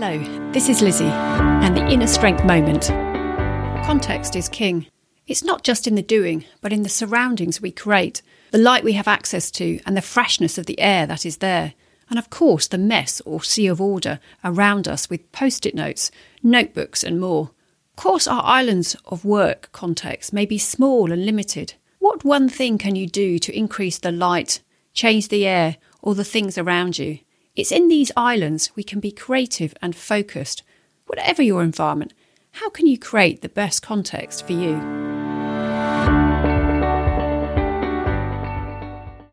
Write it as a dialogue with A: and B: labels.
A: Hello, this is Lizzie and the Inner Strength Moment. Context is king. It's not just in the doing, but in the surroundings we create, the light we have access to, and the freshness of the air that is there. And of course, the mess or sea of order around us with post it notes, notebooks, and more. Of course, our islands of work context may be small and limited. What one thing can you do to increase the light, change the air, or the things around you? It's in these islands we can be creative and focused. Whatever your environment, how can you create the best context for you?